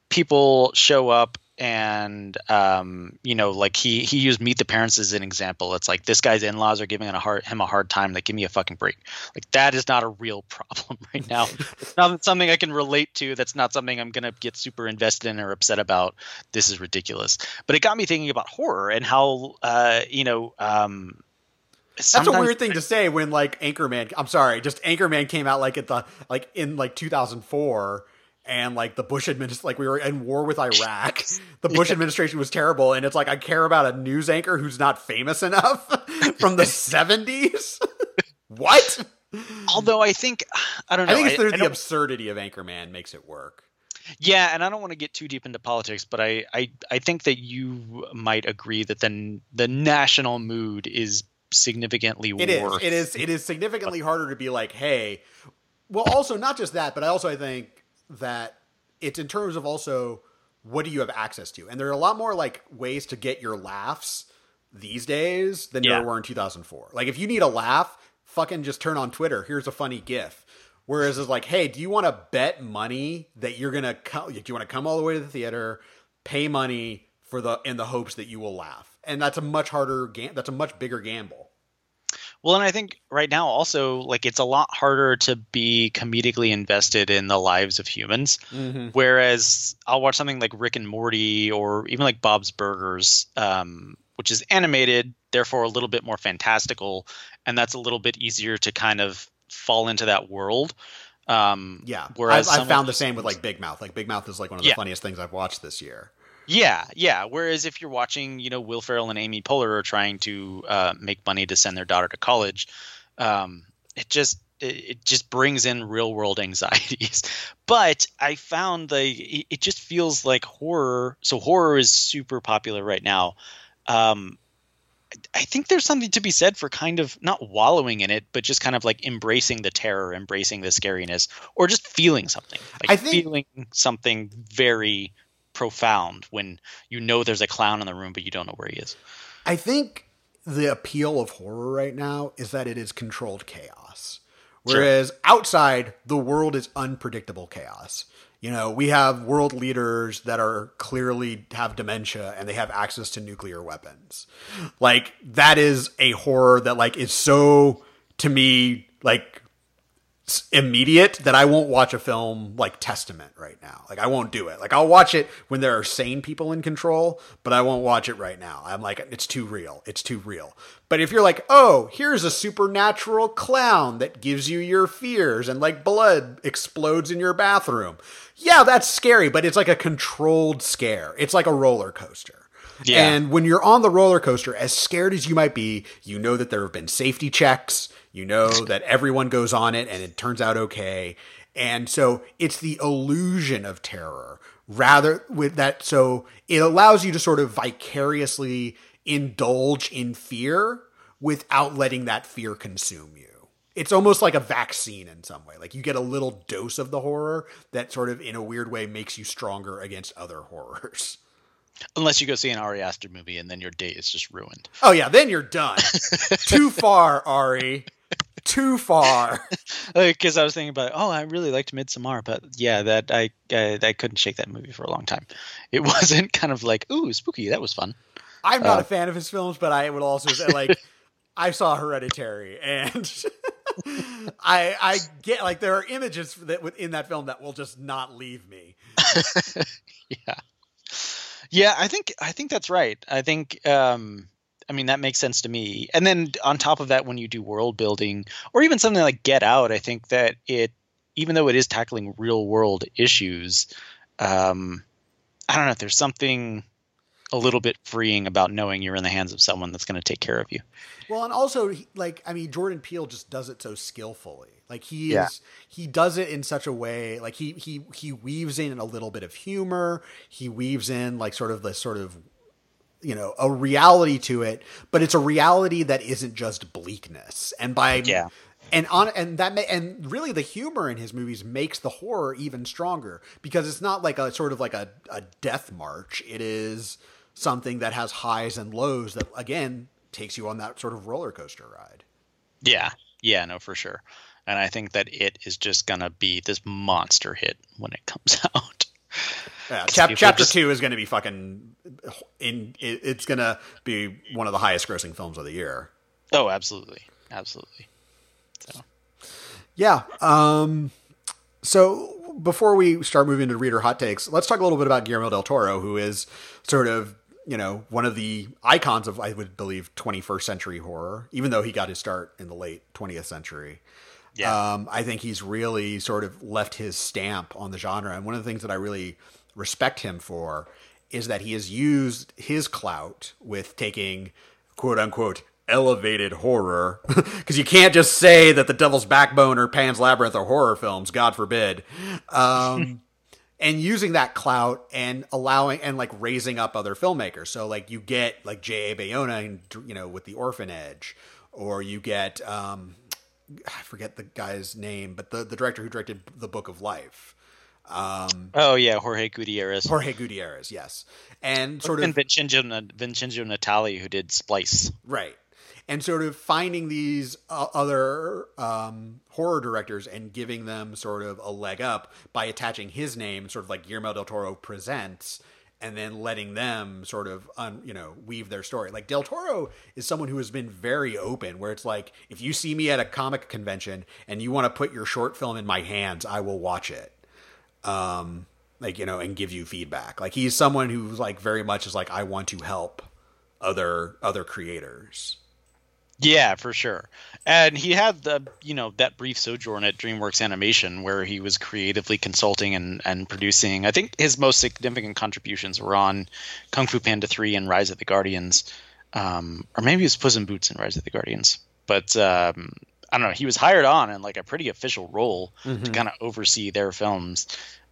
people show up and um, you know, like he he used Meet the Parents as an example. It's like this guy's in-laws are giving a hard, him a hard time. Like, give me a fucking break. Like that is not a real problem right now. it's not something I can relate to. That's not something I'm gonna get super invested in or upset about. This is ridiculous. But it got me thinking about horror and how uh, you know. Um, that's a weird thing to say when like Anchorman. I'm sorry, just Anchorman came out like at the like in like 2004 and like the Bush administration, like we were in war with Iraq. The Bush administration was terrible, and it's like I care about a news anchor who's not famous enough from the seventies. what? Although I think I don't know. I think it's I, the absurdity of Anchorman makes it work. Yeah, and I don't want to get too deep into politics, but I, I, I think that you might agree that the the national mood is significantly it worse. Is. It is. It is significantly harder to be like, hey. Well, also not just that, but I also I think that it's in terms of also what do you have access to, and there are a lot more like ways to get your laughs these days than yeah. there were in 2004. Like if you need a laugh, fucking just turn on Twitter. Here's a funny GIF. Whereas it's like, hey, do you want to bet money that you're gonna come? Do you want to come all the way to the theater, pay money for the in the hopes that you will laugh? And that's a much harder game. That's a much bigger gamble. Well, and I think right now also like it's a lot harder to be comedically invested in the lives of humans. Mm-hmm. Whereas I'll watch something like Rick and Morty or even like Bob's Burgers, um, which is animated, therefore a little bit more fantastical, and that's a little bit easier to kind of fall into that world. Um, Yeah. Whereas I've, I've found the same with like Big Mouth. Like Big Mouth is like one of the Yeah. funniest things I've watched this year. Yeah, yeah. Whereas if you're watching, you know, Will Ferrell and Amy Poehler are trying to uh, make money to send their daughter to college, um, it just it, just brings in real world anxieties. But I found the it it just feels like horror. So horror is super popular right now. Um, I think there's something to be said for kind of not wallowing in it, but just kind of like embracing the terror, embracing the scariness, or just feeling something. Like I think- feeling something very profound when you know there's a clown in the room, but you don't know where he is. I think the appeal of horror right now is that it is controlled chaos. Sure. Whereas outside, the world is unpredictable chaos. You know, we have world leaders that are clearly have dementia and they have access to nuclear weapons. Like that is a horror that like is so to me like immediate that I won't watch a film like Testament right now. Like I won't do it. Like I'll watch it when there are sane people in control, but I won't watch it right now. I'm like it's too real. It's too real. But if you're like, "Oh, here's a supernatural clown that gives you your fears and like blood explodes in your bathroom." Yeah, that's scary, but it's like a controlled scare. It's like a roller coaster. Yeah. And when you're on the roller coaster, as scared as you might be, you know that there have been safety checks. You know that everyone goes on it and it turns out okay. And so it's the illusion of terror rather with that. So it allows you to sort of vicariously indulge in fear without letting that fear consume you. It's almost like a vaccine in some way. Like you get a little dose of the horror that sort of in a weird way makes you stronger against other horrors. Unless you go see an Ari Aster movie and then your date is just ruined. Oh yeah, then you're done. Too far, Ari. Too far. Because I was thinking about, oh, I really liked Midsommar, but yeah, that I, I I couldn't shake that movie for a long time. It wasn't kind of like, ooh, spooky. That was fun. I'm not Uh. a fan of his films, but I would also say like I saw Hereditary and I I get like there are images that within that film that will just not leave me. yeah yeah i think i think that's right i think um i mean that makes sense to me and then on top of that when you do world building or even something like get out i think that it even though it is tackling real world issues um i don't know there's something a little bit freeing about knowing you're in the hands of someone that's going to take care of you Well, and also like I mean Jordan Peele just does it so skillfully. Like he Yeah. is he does it in such a way like he he he weaves in a little bit of humor. He weaves in like sort of the sort of you know a reality to it, but it's a reality that isn't just bleakness. And by Yeah. and on and that may, and really the humor in his movies makes the horror even stronger because it's not like a sort of like a, a death march. It is something that has highs and lows that again takes you on that sort of roller coaster ride. yeah yeah no for sure and i think that it is just to be this monster hit when it comes out Yeah, chap- chapter just- two is going to be fucking in. It's going to be one of the highest grossing films of the year. oh absolutely absolutely so Yeah. Um, so before we start moving to reader hot takes, let's talk a little bit about Guillermo del Toro, who is sort of you know one of the icons of I would believe 21st century horror, even though he got his start in the late 20th century. Yeah Um, I think he's really sort of left his stamp on the genre. And one of the things that I really respect him for is that he has used his clout with taking quote unquote elevated horror. Because you can't just say that The Devil's Backbone or Pan's Labyrinth are horror films, God forbid. Um, and using that clout and allowing and like raising up other filmmakers. So like you get like J.A. Bayona, and, you know, with The Orphanage, or you get um, I forget the guy's name, but the the director who directed The Book of Life, um, Oh yeah, Jorge Gutierrez. Jorge Gutierrez, yes, and sort and of Vincenzo, Vincenzo Natali, who did Splice. right, and sort of finding these uh, other um, horror directors and giving them sort of a leg up by attaching his name, sort of like Guillermo del Toro presents, and then letting them sort of un, you know weave their story. Like Del Toro is someone who has been very open, where it's like if you see me at a comic convention and you want to put your short film in my hands, I will watch it. Um, like you know, and give you feedback. Like he's someone who's like very much is like I want to help other other creators. Yeah, for sure. And he had the you know that brief sojourn at DreamWorks Animation where he was creatively consulting and and producing. I think his most significant contributions were on Kung Fu Panda three and Rise of the Guardians, um, or maybe it was Puss in Boots and Rise of the Guardians. But um, I don't know. He was hired on in like a pretty official role mm-hmm. to kind of oversee their films.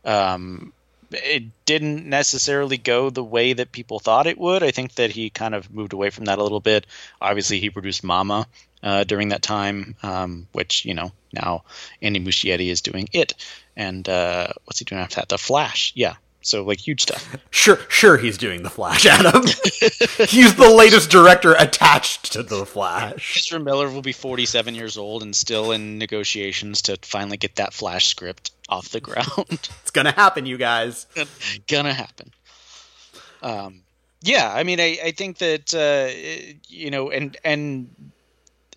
Um, it didn't necessarily go the way that people thought it would. I think that he kind of moved away from that a little bit. Obviously, he produced Mama uh, during that time, um, which you know now Andy Muschietti is doing it, and uh, what's he doing after that? The Flash, yeah. So like huge stuff. Sure, sure, he's doing the Flash, Adam. he's the latest director attached to the Flash. Ezra Miller will be 47 years old and still in negotiations to finally get that Flash script off the ground. it's gonna happen, you guys. gonna happen. Um, yeah, I mean, I, I think that uh, you know, and and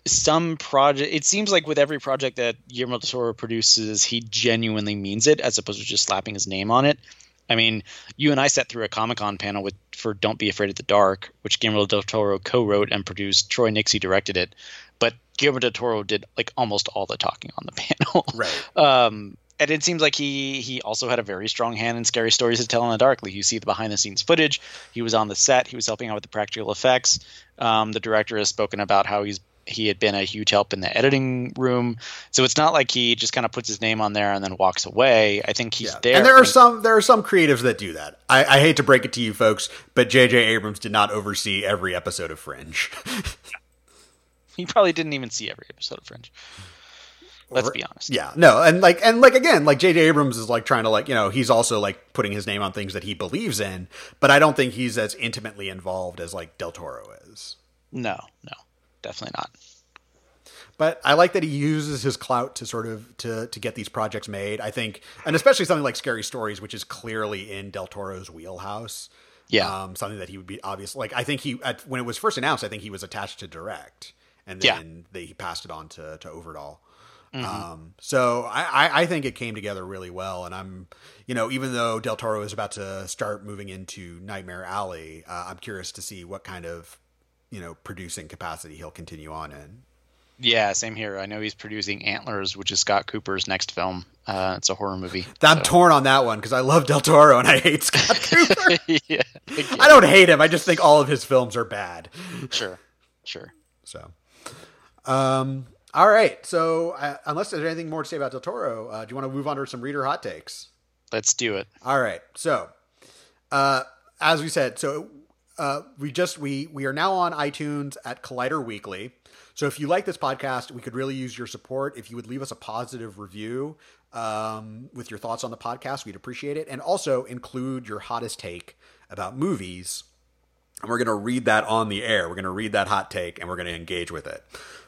some project. It seems like with every project that Guillermo del Toro produces, he genuinely means it, as opposed to just slapping his name on it. I mean, you and I sat through a Comic Con panel with for "Don't Be Afraid of the Dark," which Guillermo del Toro co-wrote and produced. Troy Nixey directed it, but Guillermo del Toro did like almost all the talking on the panel. Right. Um, and it seems like he he also had a very strong hand in scary stories to tell in the dark. Like you see the behind the scenes footage. He was on the set. He was helping out with the practical effects. Um, the director has spoken about how he's he had been a huge help in the editing room. So it's not like he just kind of puts his name on there and then walks away. I think he's yeah. there. And there are some there are some creatives that do that. I, I hate to break it to you folks, but J.J. Abrams did not oversee every episode of Fringe. he probably didn't even see every episode of Fringe. Let's be honest. Yeah, no, and like and like again, like J.J. Abrams is like trying to like you know he's also like putting his name on things that he believes in, but I don't think he's as intimately involved as like Del Toro is. No, no, definitely not. But I like that he uses his clout to sort of to to get these projects made. I think, and especially something like Scary Stories, which is clearly in Del Toro's wheelhouse. Yeah, um, something that he would be obvious. Like I think he at, when it was first announced, I think he was attached to direct, and then yeah. they, he passed it on to to Øvredal. Mm-hmm. Um, so I, I think it came together really well, and I'm, you know, even though Del Toro is about to start moving into Nightmare Alley, uh, I'm curious to see what kind of, you know, producing capacity he'll continue on in. Yeah, same here. I know he's producing Antlers, which is Scott Cooper's next film. Uh, it's a horror movie. I'm so. torn on that one because I love Del Toro and I hate Scott Cooper. yeah, I don't hate him. I just think all of his films are bad. Sure, sure. So, um, all right. So, uh, unless there's anything more to say about Del Toro, uh, do you want to move on to some reader hot takes? Let's do it. All right. So, uh, as we said, so uh, we just we we are now on iTunes at Collider Weekly. So if you like this podcast, we could really use your support. If you would leave us a positive review um, with your thoughts on the podcast, we'd appreciate it. And also include your hottest take about movies. And we're going to read that on the air. We're going to read that hot take and we're going to engage with it.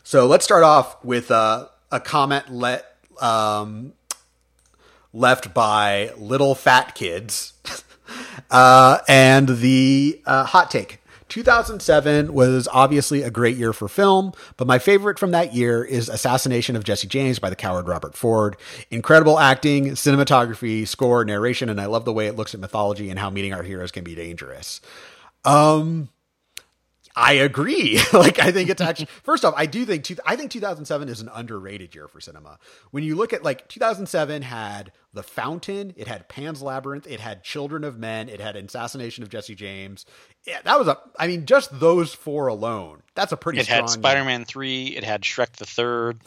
So let's start off with uh, a comment let um, left by little fat kids, uh, and the uh, hot take. 2007 was obviously a great year for film, but my favorite from that year is Assassination of Jesse James by the coward Robert Ford. Incredible acting, cinematography, score, narration, and I love the way it looks at mythology and how meeting our heroes can be dangerous. Um, I agree. like I think it's actually first off, I do think two, I think 2007 is an underrated year for cinema. When you look at like 2007 had The Fountain, it had Pan's Labyrinth, it had Children of Men, it had Assassination of Jesse James. Yeah, that was a. I mean, just those four alone. That's a pretty. It had Spider-Man three. It had Shrek the Third.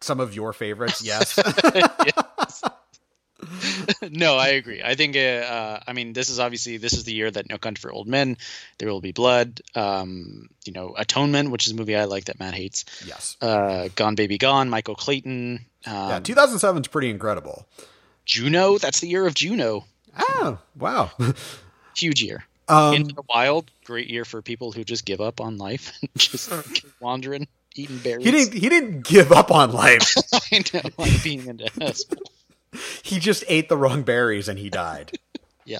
Some of your favorites, yes. yes. no, I agree. I think, uh, uh, I mean, this is obviously this is the year that No Country for Old Men, There Will Be Blood, um, you know, Atonement, which is a movie I like that Matt hates. Yes. Uh, Gone Baby Gone, Michael Clayton. Um, yeah, 2007 is pretty incredible. Juno, that's the year of Juno. Oh, wow. Huge year. Um, Into the Wild, great year for people who just give up on life and just keep wandering, eating berries. he didn't. He didn't give up on life. I know, like being into. he just ate the wrong berries and he died. Yeah,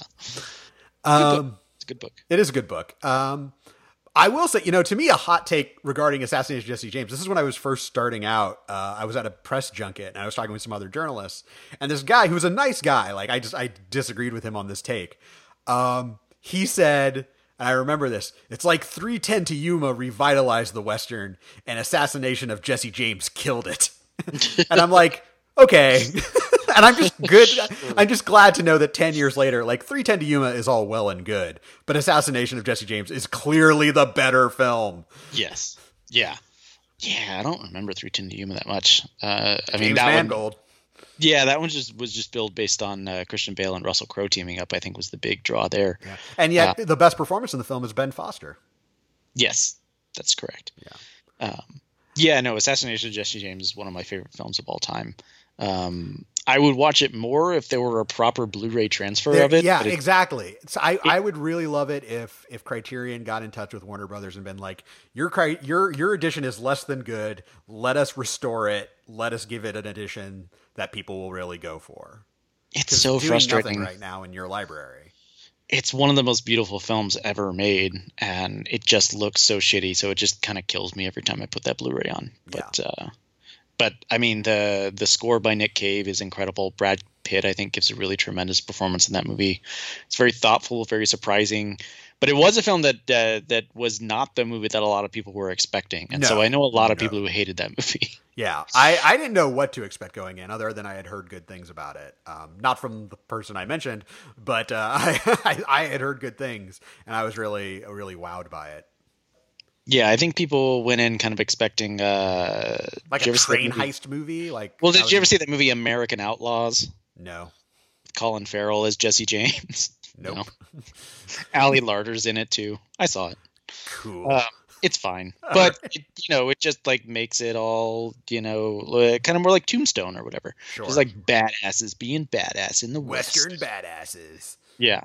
Um, it's a good book. It is a good book. Um, I will say, you know, to me, a hot take regarding Assassination of Jesse James. This is when I was first starting out. Uh, I was at a press junket and I was talking with some other journalists, and this guy who was a nice guy, like I just I disagreed with him on this take. Um, he said, and I remember this. It's like 3:10 to Yuma revitalized the Western, and Assassination of Jesse James killed it. and I'm like, okay. And I'm just good. I'm just glad to know that 10 years later, like 3:10 to Yuma is all well and good, but Assassination of Jesse James is clearly the better film. Yes. Yeah. Yeah, I don't remember 3:10 to Yuma that much. Uh, I mean, James that one, Mangold. yeah, that one just was just built based on uh, Christian Bale and Russell Crowe teaming up. I think was the big draw there. Yeah. And yet, the best performance in the film is Ben Foster. Yes, that's correct. Yeah. Um, yeah, no, Assassination of Jesse James is one of my favorite films of all time. Um, I would watch it more if there were a proper Blu-ray transfer There- of it. yeah, it- exactly. So I, I would really love it if if Criterion got in touch with Warner Brothers and been like, your your your edition is less than good. Let us restore it. Let us give it an edition that people will really go for. It's so frustrating. right now in your library. It's one of the most beautiful films ever made, and it just looks so shitty. So it just kind of kills me every time I put that Blu-ray on. But uh, but I mean the the score by Nick Cave is incredible. Brad Pitt I think gives a really tremendous performance in that movie. It's very thoughtful, very surprising. But it was a film that uh, that was not the movie that a lot of people were expecting, and so I know a lot of people who hated that movie. Yeah, I, I didn't know what to expect going in, other than I had heard good things about it. Um, not from the person I mentioned, but uh, I, I I had heard good things, and I was really really wowed by it. Yeah, I think people went in kind of expecting uh, Like a train heist movie. Like, Well, did you ever see that movie American Outlaws? No, Colin Farrell as Jesse James. nope. No. Ali Larter's in it too. I saw it. Cool. Uh, it's fine, but it, you know, it just like makes it all you know, kind of more like Tombstone or whatever. sure. Just like badasses being badass in the Western West. badasses. Yeah.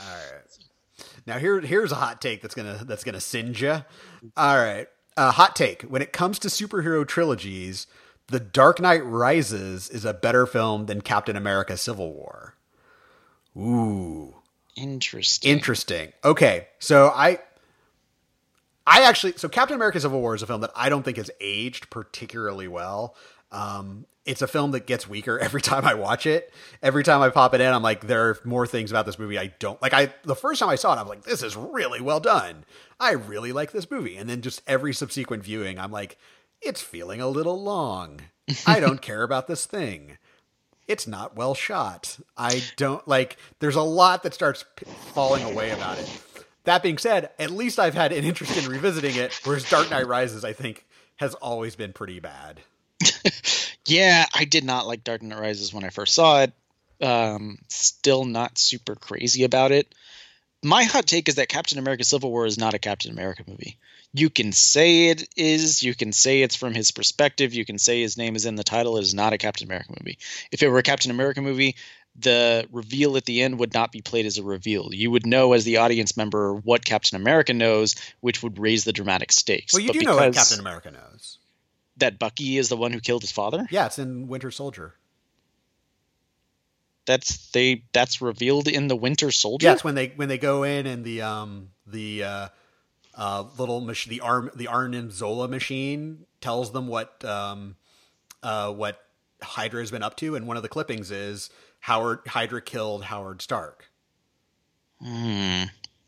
All right. Now here here's a hot take that's gonna that's gonna singe you. All right, uh, hot take. When it comes to superhero trilogies, The Dark Knight Rises is a better film than Captain America: Civil War. Ooh, Interesting. interesting. Okay, so I. I actually, so Captain America: Civil War is a film that I don't think has aged particularly well. Um, it's a film that gets weaker every time I watch it. Every time I pop it in, I'm like, there are more things about this movie I don't like. I the first time I saw it, I'm like, this is really well done. I really like this movie. And then just every subsequent viewing, I'm like, it's feeling a little long. I don't care about this thing. It's not well shot. I don't like. There's a lot that starts p- falling away about it. That being said, at least I've had an interest in revisiting it. Whereas Dark Knight Rises, I think, has always been pretty bad. Yeah, I did not like Dark Knight Rises when I first saw it. Um, still not super crazy about it. My hot take is that Captain America: Civil War is not a Captain America movie. You can say it is. You can say it's from his perspective. You can say his name is in the title. It is not a Captain America movie. If it were a Captain America movie, the reveal at the end would not be played as a reveal. You would know as the audience member what Captain America knows, which would raise the dramatic stakes. Well, you But do know what Captain America knows. That Bucky is the one who killed his father. Yeah, it's in Winter Soldier. That's they. That's revealed in the Winter Soldier. Yeah, it's when they when they go in and the um the uh, uh little mach- the arm the Arnim Zola machine tells them what um uh what Hydra has been up to, and one of the clippings is Howard Hydra killed Howard Stark. Hmm.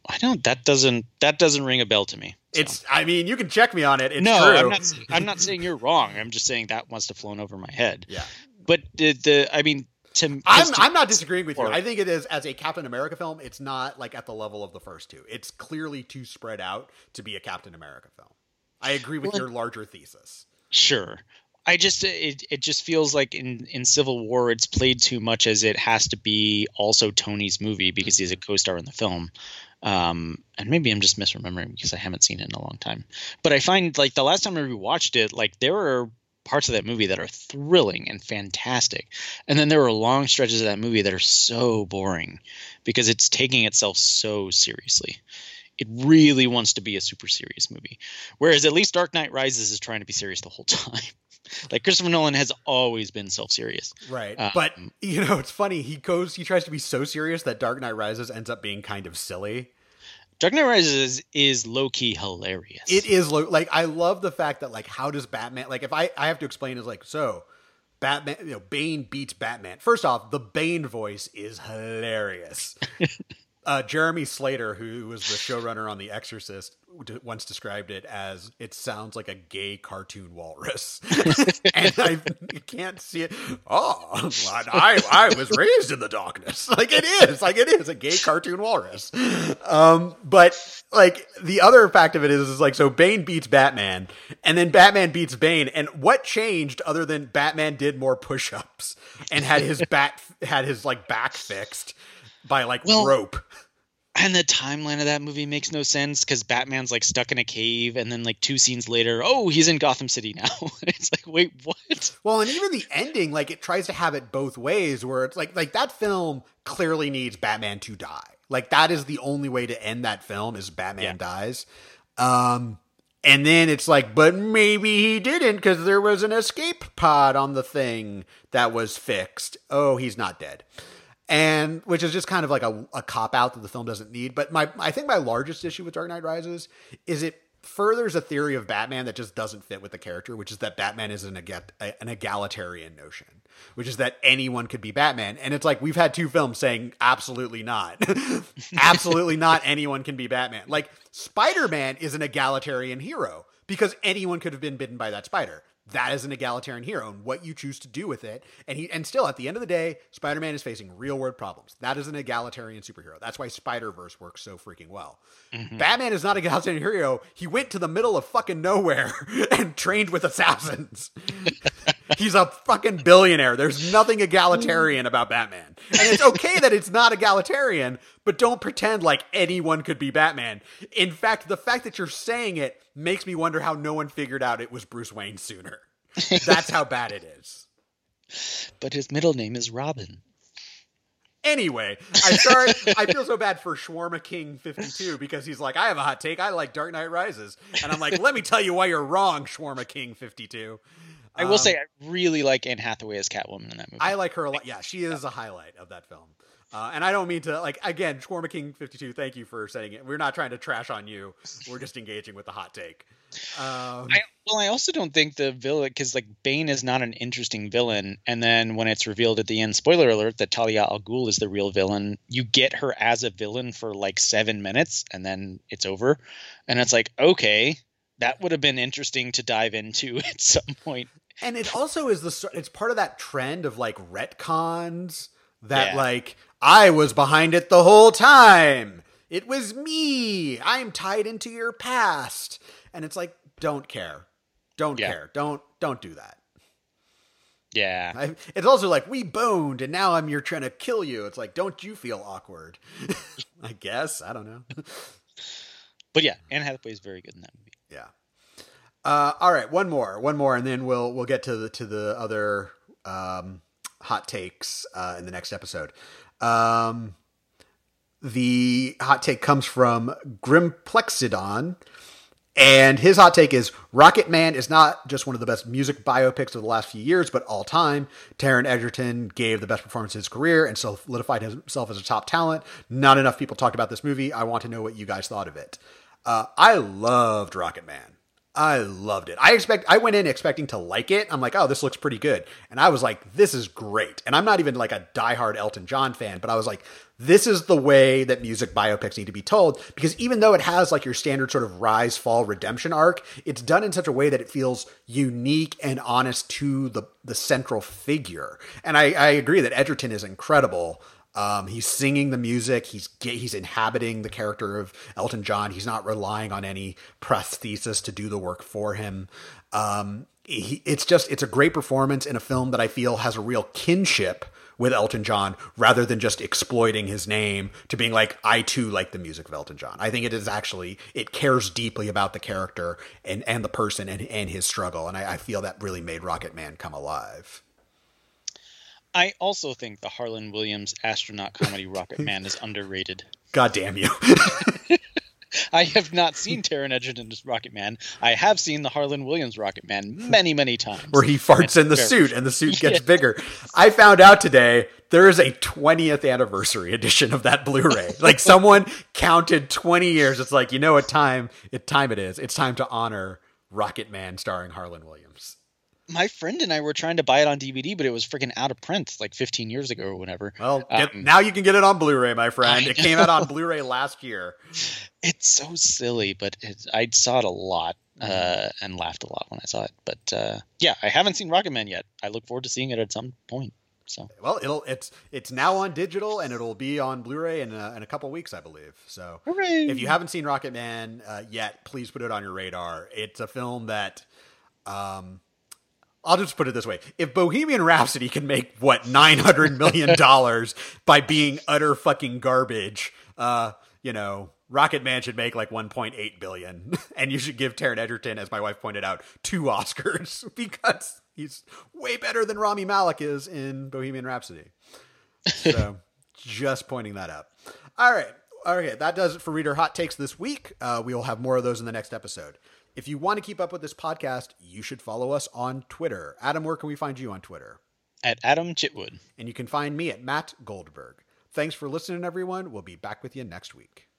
I don't. That doesn't. That doesn't ring a bell to me. So. It's I mean you can check me on it. It's no. true. I'm not. I'm not saying you're wrong. I'm just saying that must have flown over my head. Yeah, But the. the I mean, to. I'm to- I'm not disagreeing with you. I think it is as a Captain America film. It's not like at the level of the first two. It's clearly too spread out to be a Captain America film. I agree with Well, your larger thesis. Sure. I just it, it just feels like in in Civil War it's played too much as it has to be also Tony's movie because he's a co-star in the film. Um, and maybe I'm just misremembering because I haven't seen it in a long time. But I find like the last time I rewatched it, like there are parts of that movie that are thrilling and fantastic, and then there are long stretches of that movie that are so boring. because it's taking itself so seriously. It really wants to be a super serious movie. Whereas at least Dark Knight Rises is trying to be serious the whole time. like Christopher Nolan has always been self-serious. Right. Um, but you know, it's funny. He goes he tries to be so serious that Dark Knight Rises ends up being kind of silly. Dark Knight Rises is, is low key hilarious. It is low, like I love the fact that like how does Batman like if I I have to explain is like so Batman you know Bane beats Batman. First off, the Bane voice is hilarious. uh, Jeremy Slater, who was the showrunner on The Exorcist, once described it as it sounds like a gay cartoon walrus, and I can't see it. Oh, I I was raised in the darkness. Like it is, like it is a gay cartoon walrus. Um, but like the other fact of it is, is like so Bane beats Batman, and then Batman beats Bane, and what changed other than Batman did more push-ups and had his bat had his like back fixed by like well, rope and the timeline of that movie makes no sense because Batman's like stuck in a cave, and then like two scenes later, oh, he's in Gotham City now. it's like, wait, what? Well, and even the ending, like it tries to have it both ways, where it's like, like that film clearly needs Batman to die. Like that is the only way to end that film is Batman yeah. dies. Um, and then it's like, but maybe he didn't because there was an escape pod on the thing that was fixed. Oh, he's not dead and which is just kind of like a, a cop out that the film doesn't need. But my I think my largest issue with Dark Knight Rises is it furthers a theory of Batman that just doesn't fit with the character, which is that Batman is an, an egalitarian notion, which is that anyone could be Batman. And it's like we've had two films saying absolutely not, absolutely not anyone can be Batman. Like Spider Man is an egalitarian hero because anyone could have been bitten by that spider that is an egalitarian hero and what you choose to do with it. And he and still at the end of the day, Spider-Man is facing real world problems. That is an egalitarian superhero. That's why Spider-Verse works so freaking well. Mm-hmm. Batman is not a egalitarian hero. He went to the middle of fucking nowhere and trained with assassins. He's a fucking billionaire. There's nothing egalitarian about Batman. And it's okay that it's not egalitarian, but don't pretend like anyone could be Batman. In fact, the fact that you're saying it makes me wonder how no one figured out it was Bruce Wayne sooner. That's how bad it is. But his middle name is Robin. Anyway, I start. I feel so bad for Shawarma King fifty two because he's like, I have a hot take. I like Dark Knight Rises, and I'm like, let me tell you why you're wrong, Shawarma King fifty two. I will um, say I really like Anne Hathaway as Catwoman in that movie. I like her a lot. Yeah, she is a highlight of that film. Uh, and I don't mean to like again, Shawarma King fifty two. Thank you for saying it. We're not trying to trash on you. We're just engaging with the hot take. Um, I, well, I also don't think the villain because like Bane is not an interesting villain, and then when it's revealed at the end, spoiler alert, that Talia al Ghul is the real villain, you get her as a villain for like seven minutes, and then it's over, and it's like okay, that would have been interesting to dive into at some point. And it also is the it's part of that trend of like retcons that yeah. like I was behind it the whole time. It was me. I'm tied into your past. And it's like, don't care. Don't yeah. care. Don't don't do that. Yeah. I, it's also like we boned and now I'm here trying to kill you. It's like, don't you feel awkward? I guess. I don't know. but yeah, Anne Hathaway is very good in that movie. Yeah. Uh, all right, one more, one more, and then we'll we'll get to the to the other um, hot takes uh, in the next episode. Um, the hot take comes from Grimplexidon. And his hot take is Rocketman is not just one of the best music biopics of the last few years, but all time. Taron Egerton gave the best performance of his career and solidified himself as a top talent. Not enough people talked about this movie. I want to know what you guys thought of it. Uh, I loved Rocketman. I loved it. I expect I went in expecting to like it. I'm like, oh, this looks pretty good. And I was like, this is great. And I'm not even like a diehard Elton John fan, but I was like, this is the way that music biopics need to be told. Because even though it has like your standard sort of rise, fall, redemption arc, it's done in such a way that it feels unique and honest to the the central figure. And I, I agree that Egerton is incredible. Um, he's singing the music. He's he's inhabiting the character of Elton John. He's not relying on any prosthesis to do the work for him. Um, he, it's just it's a great performance in a film that I feel has a real kinship with Elton John, rather than just exploiting his name to being like I too like the music of Elton John. I think it is actually it cares deeply about the character and and the person and and his struggle, and I, I feel that really made Rocketman come alive. I also think the Harland Williams astronaut comedy Rocket Man is underrated. God damn you. I have not seen Taron Egerton's Rocketman. I have seen the Harland Williams Rocket Man many, many times. Where he farts in the suit and the suit gets yeah. bigger. I found out today there is a 20th anniversary edition of that Blu-ray. like someone counted 20 years. It's like, you know what time it time it is. It's time to honor Rocket Man starring Harland Williams my friend and I were trying to buy it on DVD, but it was freaking out of print like 15 years ago or whatever. Well, get, um, now you can get it on Blu-ray, my friend. It came out on Blu-ray last year. It's so silly, but it, I saw it a lot uh, and laughed a lot when I saw it. But uh, yeah, I haven't seen Rocketman yet. I look forward to seeing it at some point. So well, it'll it's it's now on digital and it'll be on Blu-ray in a, in a couple weeks, I believe. So Hooray. if you haven't seen Rocketman uh, yet, please put it on your radar. It's a film that. Um, I'll just put it this way: if Bohemian Rhapsody can make what nine hundred million dollars by being utter fucking garbage, uh, you know, Rocketman should make like one point eight billion, and you should give Taron Egerton, as my wife pointed out, two Oscars because he's way better than Rami Malek is in Bohemian Rhapsody. So, just pointing that out. All right. Okay, that does it for Reader Hot Takes this week. Uh, we will have more of those in the next episode. If you want to keep up with this podcast, you should follow us on Twitter. Adam, where can we find you on Twitter? At Adam Chitwood. And you can find me at Matt Goldberg. Thanks for listening, everyone. We'll be back with you next week.